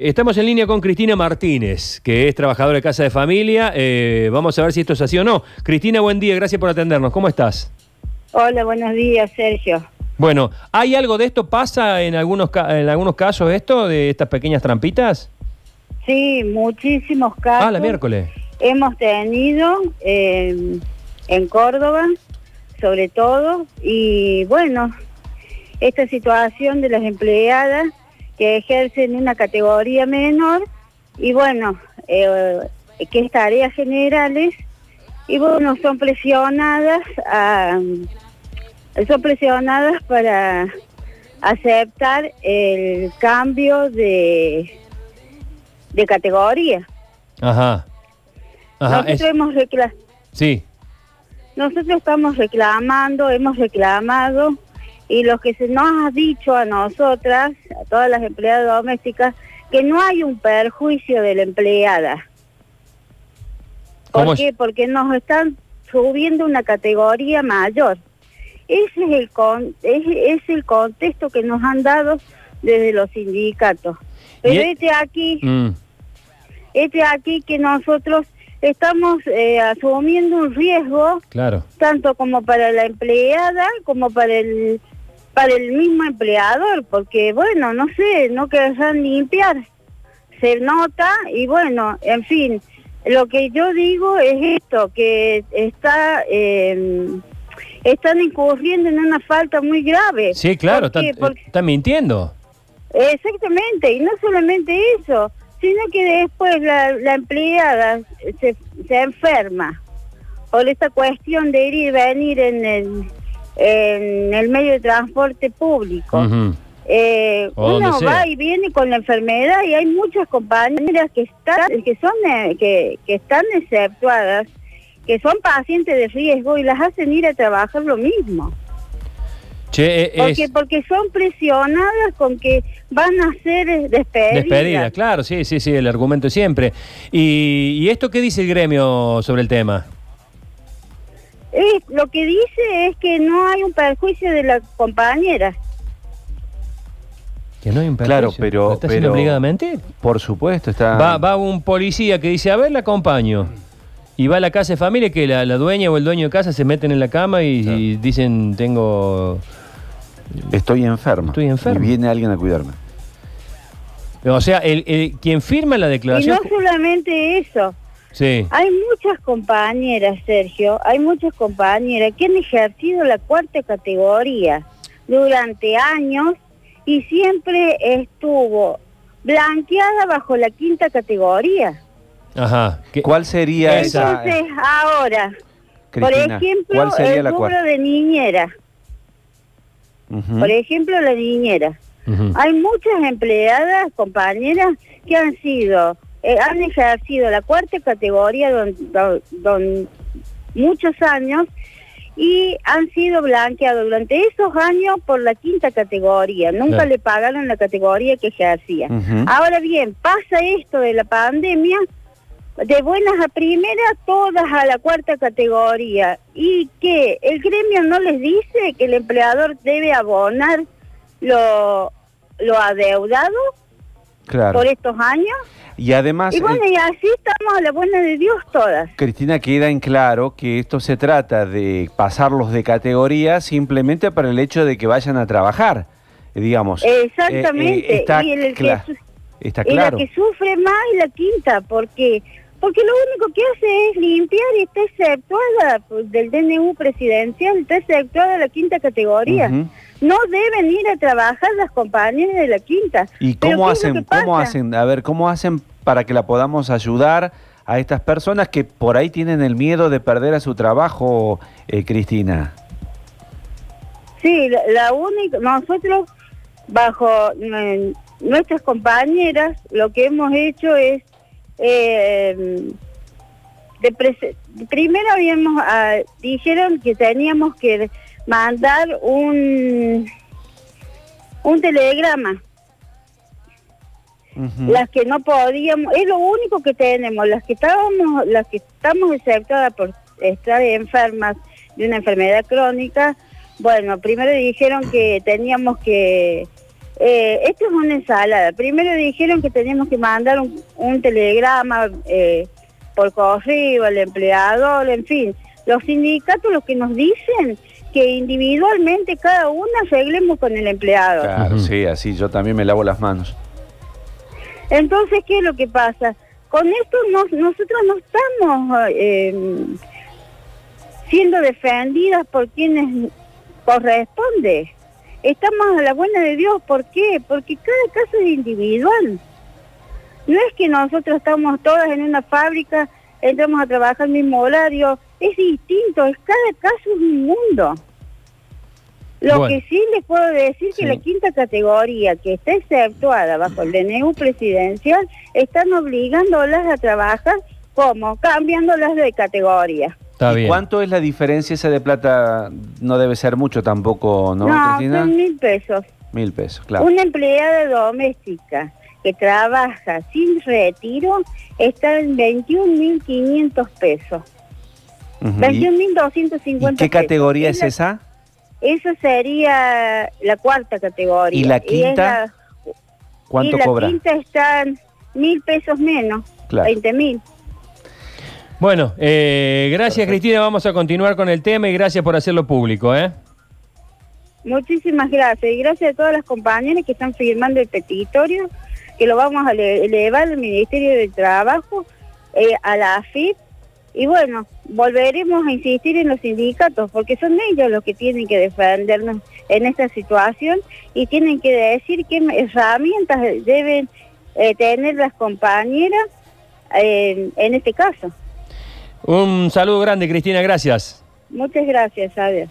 Estamos en línea con Cristina Martínez, que es trabajadora de Casa de Familia. Eh, vamos a ver si esto es así o no. Cristina, buen día, gracias por atendernos. ¿Cómo estás? Hola, buenos días, Sergio. Bueno, ¿hay algo de esto? ¿Pasa en algunos, en algunos casos esto, de estas pequeñas trampitas? Sí, muchísimos casos Ah, la miércoles. hemos tenido eh, en Córdoba, sobre todo, y bueno, esta situación de las empleadas que ejercen una categoría menor y bueno, eh, que es tareas generales y bueno, son presionadas a, son presionadas para aceptar el cambio de, de categoría. Ajá. Ajá, Nosotros es- hemos recla- sí. nosotros estamos reclamando, hemos reclamado y lo que se nos ha dicho a nosotras, a todas las empleadas domésticas, que no hay un perjuicio de la empleada. ¿Cómo ¿Por es? qué? Porque nos están subiendo una categoría mayor. Ese es el con, es, es el contexto que nos han dado desde los sindicatos. Pero Y e- este aquí Mm, este aquí que nosotros estamos eh, asumiendo un riesgo claro. tanto como para la empleada como para el para el mismo empleador porque bueno no sé no querrán limpiar. Se nota y bueno en fin lo que yo digo es esto que está eh, están incurriendo en una falta muy grave. Sí, claro, Porque- está mintiendo. Exactamente, y no solamente eso, sino que después la, la empleada se, se enferma por esta cuestión de ir y venir en el, en el medio de transporte público. Eh, uno va y viene con la enfermedad y hay muchas compañeras que están que son eh, que, que están exceptuadas, que son pacientes de riesgo y las hacen ir a trabajar lo mismo. Che, eh, Porque, porque son presionadas con que van a ser eh, despedidas. despedida, claro, sí, sí, sí, el argumento siempre. ¿Y, y esto qué dice el gremio sobre el tema? Es- lo que dice es que no hay un perjuicio de la compañera. Que no hay un Claro, perjuicio. pero- ¿Lo está haciendo pero- obligadamente? Por supuesto, está. Va, va un policía que dice, a ver, la acompaño. Y va a la casa de familia que la, la dueña o el dueño de casa se meten en la cama y, Claro. y dicen, tengo... Estoy enfermo. Estoy enfermo. Y viene alguien a cuidarme. O sea, el, el- quien firma la Y declaración... no solamente eso, Sí, hay muchas compañeras, Sergio, hay muchas compañeras que han ejercido la cuarta categoría durante años y siempre estuvo blanqueada bajo la quinta categoría. ajá. ¿Cuál sería esa? Entonces, ahora, por ejemplo, ¿cuál sería el la rubro de niñera, por ejemplo, la niñera. Hay muchas empleadas, compañeras, que han sido, eh, han ejercido la cuarta categoría don, don- don- muchos años y han sido blanqueados durante esos años por la quinta categoría. Nunca le pagaron la categoría que ejercía. Ujú. Ahora bien, pasa esto de la pandemia, de buenas a primeras, todas a la cuarta categoría. Y que el gremio no les dice que el empleador debe abonar lo, lo adeudado Claro. por estos años. Y además, Y bueno, eh, y así estamos a la buena de Dios todas. Cristina, queda en claro que esto se trata de pasarlos de categoría simplemente para el hecho de que vayan a trabajar, digamos. Eh, Exactamente. eh, está, y el que cla- su- está y claro. la que sufre más es la quinta, porque porque lo único que hace es limpiar y está exceptuada pues, del DNU presidencial, está exceptuada la quinta categoría. No deben ir a trabajar las compañeras de la quinta. ¿Y cómo ¿qué es lo hacen, cómo hacen, a ver, cómo hacen para que la podamos ayudar a estas personas que por ahí tienen el miedo de perder a su trabajo, eh, Cristina? Sí, la, la única, nosotros bajo mm, nuestras compañeras lo que hemos hecho es eh, de primero habíamos ah, dijeron que teníamos que mandar un un telegrama. Las que no podíamos es lo único que tenemos las que estábamos las que estamos exceptadas por estar enfermas de una enfermedad crónica bueno primero dijeron que teníamos que eh, esto es una ensalada. Primero dijeron que teníamos que mandar un, un telegrama eh, por correo al empleador, en fin. Los sindicatos lo que nos dicen que individualmente cada uno arreglemos con el empleado. Claro, sí, así yo también me lavo las manos. Entonces, ¿qué es lo que pasa? Con esto no- nosotros no estamos eh, siendo defendidas por quienes corresponde. Estamos a la buena de Dios. ¿Por qué? Porque cada caso es individual. No es que nosotros estamos todas en una fábrica, entramos a trabajar al mismo horario. Es distinto, es cada caso es un mundo. Lo Bueno. que sí les puedo decir Sí. que la quinta categoría, que está exceptuada bajo el DNU presidencial, están obligándolas a trabajar como cambiándolas de categoría. Está ¿Y bien. cuánto es la diferencia esa de plata? No debe ser mucho tampoco, ¿no, No, Cristina? son mil pesos. Mil pesos, claro. Una empleada doméstica que trabaja sin retiro está en 21.500 Ujú. pesos. ¿Y, 21.250 y qué pesos. categoría es esa? Esa sería la cuarta categoría. ¿Y la quinta? la- ¿Cuánto y la cobra? quinta está en mil pesos menos, Claro. 20 mil. Bueno, eh, gracias Perfecto. Cristina, vamos a continuar con el tema y gracias por hacerlo público, ¿eh? Muchísimas gracias. Y gracias a todas las compañeras que están firmando el petitorio, que lo vamos a ele- elevar al Ministerio del Trabajo, eh, a la AFIP. Y bueno, volveremos a insistir en los sindicatos, porque son ellos los que tienen que defendernos en esta situación y tienen que decir qué herramientas deben eh, tener las compañeras eh, en este caso. Un saludo grande, Cristina, gracias. Muchas gracias, adiós.